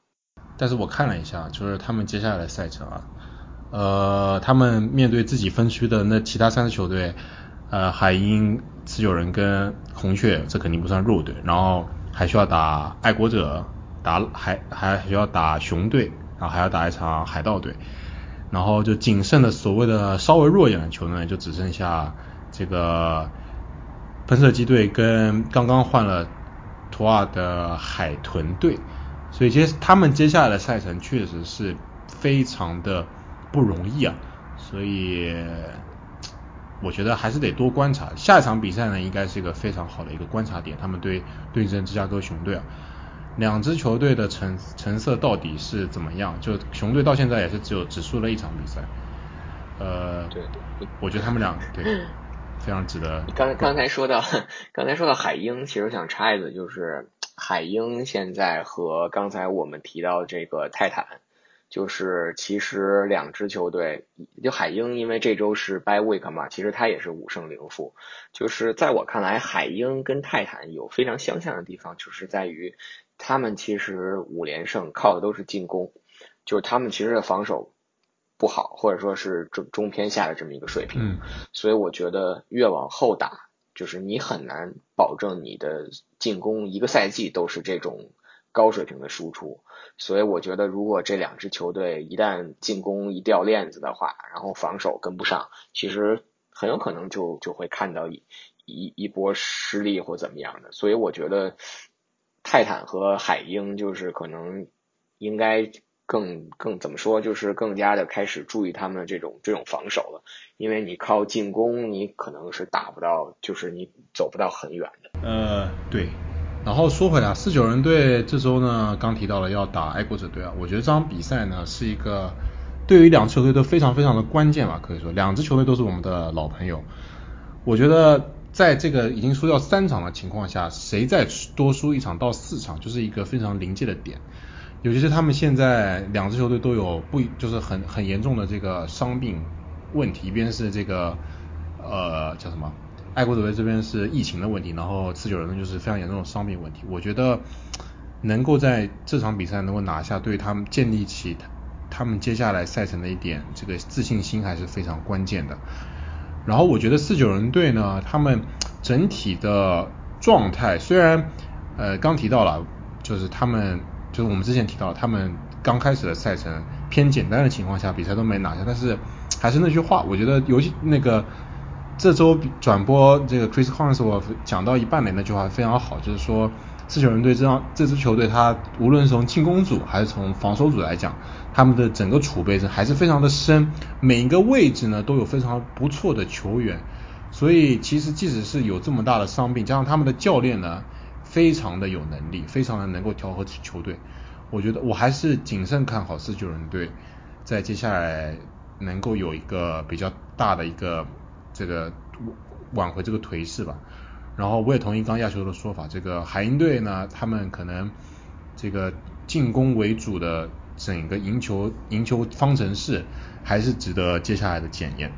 但是我看了一下，就是他们接下来的赛程啊，呃，他们面对自己分区的那其他三支球队，呃，海鹰、持久人跟红雀，这肯定不算弱队，然后还需要打爱国者，打还还需要打熊队。然后还要打一场海盗队，然后就仅剩的所谓的稍微弱一点的球队，就只剩下这个喷射机队跟刚刚换了图尔的海豚队，所以接他们接下来的赛程确实是非常的不容易啊。所以我觉得还是得多观察。下一场比赛呢，应该是一个非常好的一个观察点，他们对对阵芝加哥熊队啊。两支球队的成成色到底是怎么样？就熊队到现在也是只有只输了一场比赛，呃，对，我觉得他们俩 对非常值得。刚刚才说到 刚才说到海鹰，其实想插一嘴，就是海鹰现在和刚才我们提到这个泰坦，就是其实两支球队，就海鹰因为这周是 by week 嘛，其实他也是五胜零负。就是在我看来，海鹰跟泰坦有非常相像的地方，就是在于。他们其实五连胜靠的都是进攻，就是他们其实的防守不好，或者说是中中偏下的这么一个水平。所以我觉得越往后打，就是你很难保证你的进攻一个赛季都是这种高水平的输出。所以我觉得如果这两支球队一旦进攻一掉链子的话，然后防守跟不上，其实很有可能就就会看到一一一波失利或怎么样的。所以我觉得。泰坦和海鹰就是可能应该更更怎么说，就是更加的开始注意他们这种这种防守了，因为你靠进攻，你可能是打不到，就是你走不到很远的。呃，对。然后说回来，四九人队这周呢，刚提到了要打爱国者队啊，我觉得这场比赛呢是一个对于两支球队都非常非常的关键吧，可以说两支球队都是我们的老朋友，我觉得。在这个已经输掉三场的情况下，谁再多输一场到四场，就是一个非常临界的点。尤其是他们现在两支球队都有不就是很很严重的这个伤病问题，一边是这个呃叫什么，爱国者队这边是疫情的问题，然后四九人呢就是非常严重的伤病问题。我觉得能够在这场比赛能够拿下，对他们建立起他们接下来赛程的一点这个自信心还是非常关键的。然后我觉得四九人队呢，他们整体的状态虽然呃刚提到了，就是他们就是我们之前提到他们刚开始的赛程偏简单的情况下，比赛都没拿下，但是还是那句话，我觉得尤其那个这周转播这个 Chris Collinsworth 讲到一半的那句话非常好，就是说。四九人队这样这支球队，他无论是从进攻组还是从防守组来讲，他们的整个储备是还是非常的深，每一个位置呢都有非常不错的球员，所以其实即使是有这么大的伤病，加上他们的教练呢非常的有能力，非常的能够调和球队，我觉得我还是谨慎看好四九人队在接下来能够有一个比较大的一个这个挽回这个颓势吧。然后我也同意刚亚球的说法，这个海鹰队呢，他们可能这个进攻为主的整个赢球赢球方程式还是值得接下来的检验。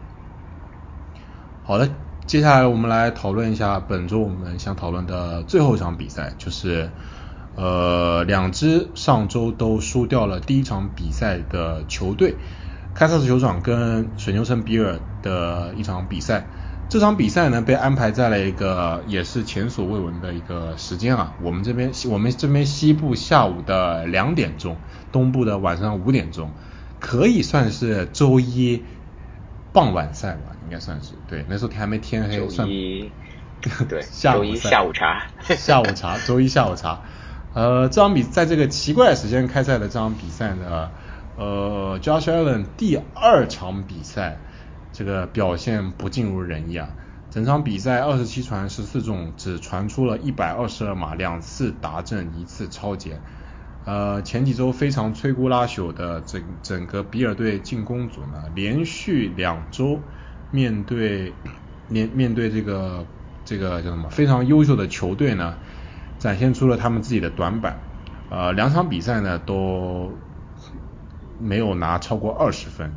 好的，接下来我们来讨论一下本周我们想讨论的最后一场比赛，就是呃两支上周都输掉了第一场比赛的球队，开萨斯酋长跟水牛城比尔的一场比赛。这场比赛呢，被安排在了一个也是前所未闻的一个时间啊。我们这边我们这边西部下午的两点钟，东部的晚上五点钟，可以算是周一傍晚赛吧，应该算是对。那时候天还没天黑，周一 对，周一下午茶，下午茶，周一下午茶。呃，这场比在这个奇怪的时间开赛的这场比赛呢，呃，Josh Allen 第二场比赛。这个表现不尽如人意啊！整场比赛二十七传十四中，只传出了一百二十二码，两次达阵，一次超节。呃，前几周非常摧枯拉朽的整整个比尔队进攻组呢，连续两周面对面面对这个这个叫什么非常优秀的球队呢，展现出了他们自己的短板。呃，两场比赛呢都没有拿超过二十分，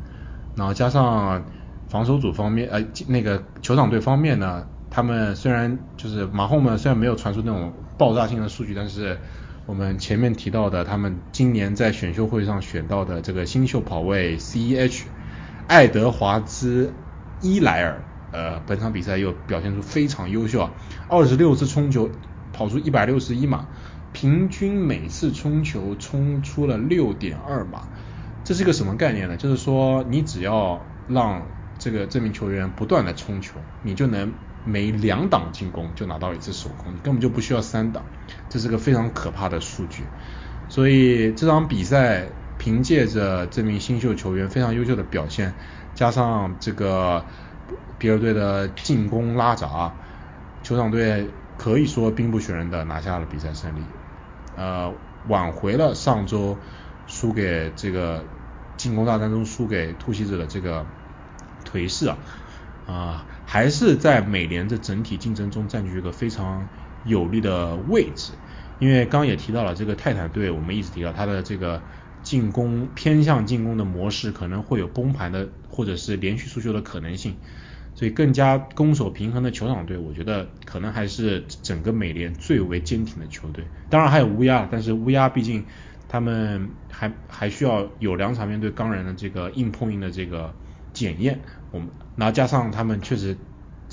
然后加上。防守组方面，呃，那个酋长队方面呢，他们虽然就是马后们虽然没有传出那种爆炸性的数据，但是我们前面提到的，他们今年在选秀会上选到的这个新秀跑位 C E H 爱德华兹伊莱尔，呃，本场比赛又表现出非常优秀啊，二十六次冲球跑出一百六十一码，平均每次冲球冲出了六点二码，这是一个什么概念呢？就是说你只要让这个这名球员不断的冲球，你就能每两档进攻就拿到一次首攻，你根本就不需要三档，这是个非常可怕的数据。所以这场比赛凭借着这名新秀球员非常优秀的表现，加上这个比尔队的进攻拉闸，酋长队可以说兵不血刃的拿下了比赛胜利，呃，挽回了上周输给这个进攻大战中输给突袭者的这个颓势啊，啊，还是在美联的整体竞争中占据一个非常有利的位置。因为刚刚也提到了这个泰坦队，我们一直提到他的这个进攻偏向进攻的模式可能会有崩盘的或者是连续输球的可能性，所以更加攻守平衡的球场队，我觉得可能还是整个美联最为坚挺的球队。当然还有乌鸦，但是乌鸦毕竟他们还还需要有两场面对钢人的这个硬碰硬的这个检验，我们然后加上他们确实。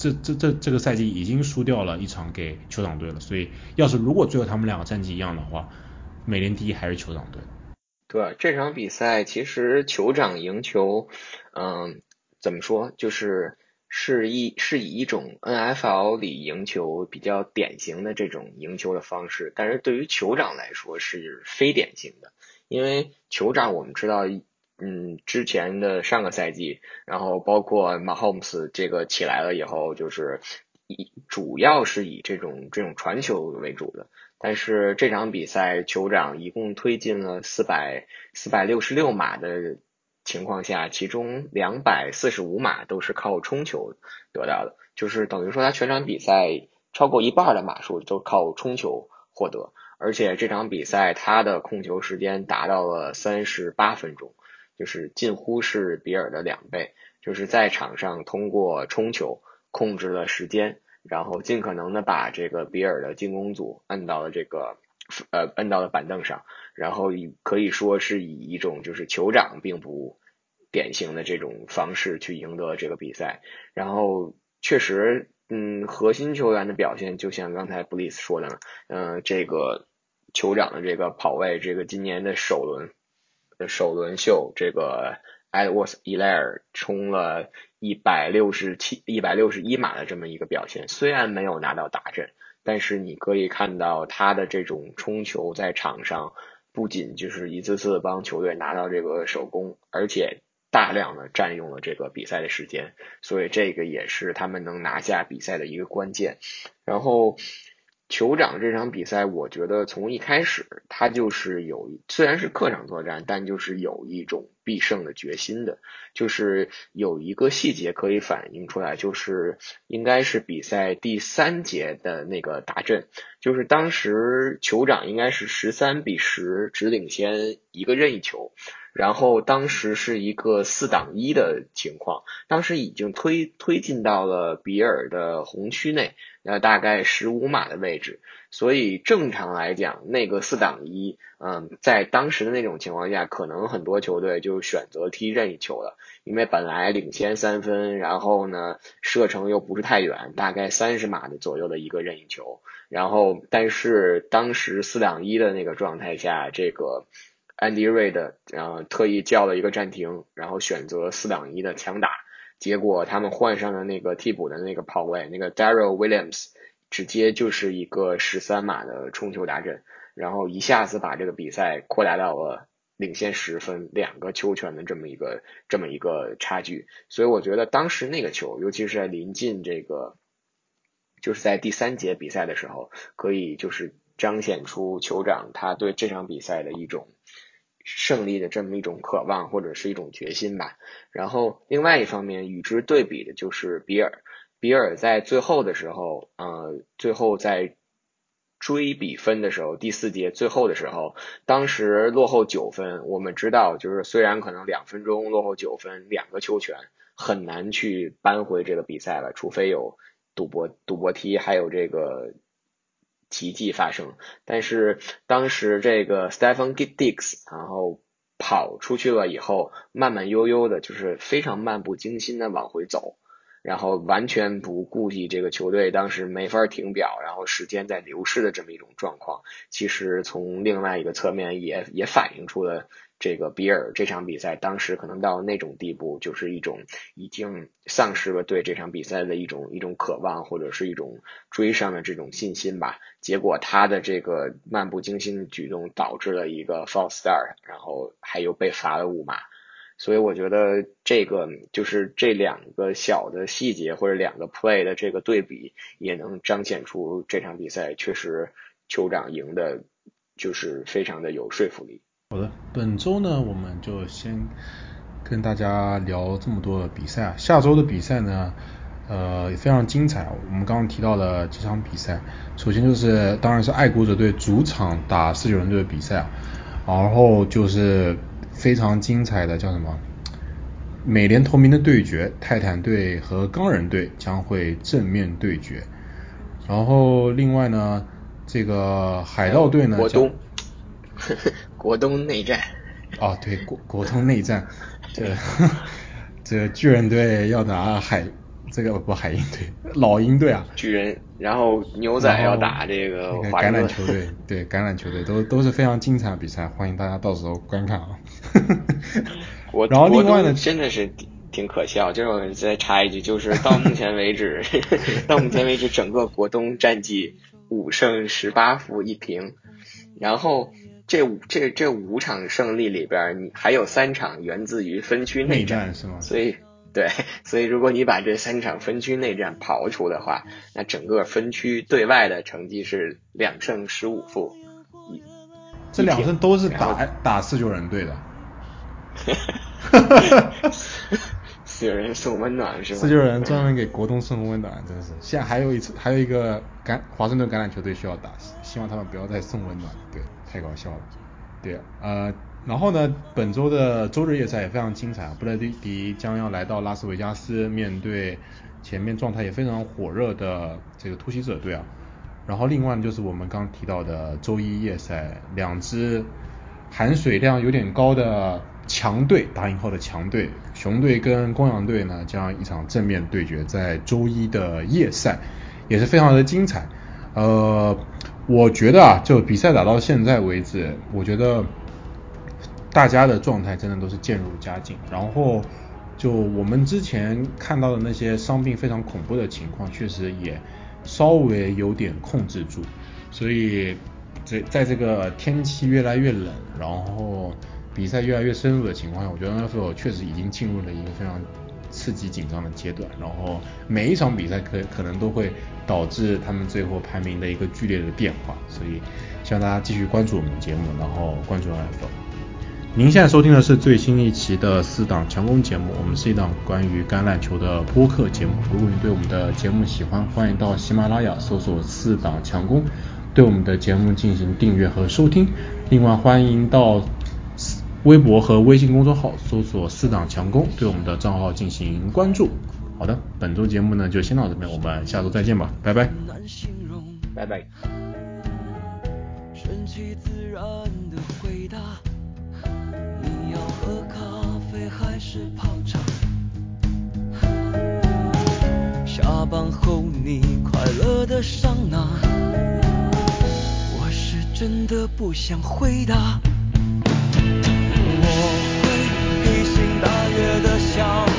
这这这这个赛季已经输掉了一场给酋长队了，所以要是如果最后他们两个战绩一样的话，美联第一还是酋长队。对，这场比赛其实酋长赢球，嗯，怎么说，就是是一是以一种 NFL 里赢球比较典型的这种赢球的方式，但是对于酋长来说是非典型的，因为酋长我们知道。嗯，之前的上个赛季，然后包括马 m 姆斯这个起来了以后，就是以主要是以这种这种传球为主的。但是这场比赛酋长一共推进了四百四百六十六码的情况下，其中两百四十五码都是靠冲球得到的，就是等于说他全场比赛超过一半的码数都靠冲球获得，而且这场比赛他的控球时间达到了三十八分钟。就是近乎是比尔的两倍，就是在场上通过冲球控制了时间，然后尽可能的把这个比尔的进攻组摁到了这个呃摁到了板凳上，然后以可以说是以一种就是酋长并不典型的这种方式去赢得这个比赛，然后确实嗯核心球员的表现就像刚才布里斯说的，嗯这个酋长的这个跑位，这个今年的首轮。首轮秀，这个 Edwards Elair 冲了一百六十七、一百六十一码的这么一个表现，虽然没有拿到大阵，但是你可以看到他的这种冲球在场上，不仅就是一次次帮球队拿到这个首攻，而且大量的占用了这个比赛的时间，所以这个也是他们能拿下比赛的一个关键。然后。酋长这场比赛，我觉得从一开始他就是有，虽然是客场作战，但就是有一种必胜的决心的。就是有一个细节可以反映出来，就是应该是比赛第三节的那个打阵，就是当时酋长应该是十三比十只领先一个任意球，然后当时是一个四挡一的情况，当时已经推推进到了比尔的红区内。呃，大概十五码的位置，所以正常来讲，那个四挡一，嗯，在当时的那种情况下，可能很多球队就选择踢任意球了，因为本来领先三分，然后呢，射程又不是太远，大概三十码的左右的一个任意球，然后但是当时四挡一的那个状态下，这个安迪瑞的，然后特意叫了一个暂停，然后选择四挡一的强打。结果他们换上了那个替补的那个跑位，那个 Daryl Williams 直接就是一个十三码的冲球达阵，然后一下子把这个比赛扩大到了领先十分，两个球权的这么一个这么一个差距。所以我觉得当时那个球，尤其是在临近这个，就是在第三节比赛的时候，可以就是彰显出酋长他对这场比赛的一种。胜利的这么一种渴望或者是一种决心吧。然后另外一方面与之对比的就是比尔，比尔在最后的时候，呃，最后在追比分的时候，第四节最后的时候，当时落后九分。我们知道，就是虽然可能两分钟落后九分，两个球权很难去扳回这个比赛了，除非有赌博赌博踢，还有这个。奇迹发生，但是当时这个 Stephen Hicks 然后跑出去了以后，慢慢悠悠的，就是非常漫不经心的往回走，然后完全不顾及这个球队当时没法停表，然后时间在流逝的这么一种状况。其实从另外一个侧面也也反映出了这个比尔这场比赛当时可能到那种地步，就是一种已经丧失了对这场比赛的一种一种渴望，或者是一种追上的这种信心吧。结果他的这个漫不经心的举动导致了一个 false start，然后还有被罚了五码。所以我觉得这个就是这两个小的细节或者两个 play 的这个对比，也能彰显出这场比赛确实酋长赢的，就是非常的有说服力。好的，本周呢我们就先跟大家聊这么多的比赛啊，下周的比赛呢，呃也非常精彩。我们刚刚提到了几场比赛，首先就是当然是爱国者队主场打四九人队的比赛啊，然后就是。非常精彩的叫什么？美联同名的对决，泰坦队和钢人队将会正面对决。然后另外呢，这个海盗队呢？国东，国东内战。哦，对，国国东内战。这 这巨人队要打海。这个不海鹰队，老鹰队啊，巨人，然后牛仔要打这个橄榄球队，对橄榄球队都都是非常精彩的比赛，欢迎大家到时候观看啊。我 然后另外呢，真的是挺可笑，就是我再插一句，就是到目前为止，到目前为止整个国东战绩五胜十八负一平，然后这五这这五场胜利里边，你还有三场源自于分区内战是吗？所以。对，所以如果你把这三场分区内战刨除的话，那整个分区对外的成绩是两胜十五负。这两胜都是打打四九人队的。哈哈哈四九人送温暖是吗？四九人专门给国东送温暖，真是。现在还有一次，还有一个橄华盛顿橄榄球队需要打，希望他们不要再送温暖，对，太搞笑了。对，呃。然后呢，本周的周日夜赛也非常精彩，布莱迪将要来到拉斯维加斯面对前面状态也非常火热的这个突袭者队啊。然后另外就是我们刚提到的周一夜赛，两支含水量有点高的强队，打引号的强队，熊队跟公羊队呢将一场正面对决，在周一的夜赛也是非常的精彩。呃，我觉得啊，就比赛打到现在为止，我觉得。大家的状态真的都是渐入佳境，然后就我们之前看到的那些伤病非常恐怖的情况，确实也稍微有点控制住，所以在在这个天气越来越冷，然后比赛越来越深入的情况下，我觉得 NFL 确实已经进入了一个非常刺激紧张的阶段，然后每一场比赛可可能都会导致他们最后排名的一个剧烈的变化，所以希望大家继续关注我们的节目，然后关注 F。您现在收听的是最新一期的四档强攻节目，我们是一档关于橄榄球的播客节目。如果你对我们的节目喜欢，欢迎到喜马拉雅搜索“四档强攻”，对我们的节目进行订阅和收听。另外，欢迎到微博和微信公众号搜索“四档强攻”，对我们的账号进行关注。好的，本周节目呢就先到这边，我们下周再见吧，拜拜，拜拜。是泡茶。下班后你快乐的上哪，我是真的不想回答。大月的笑。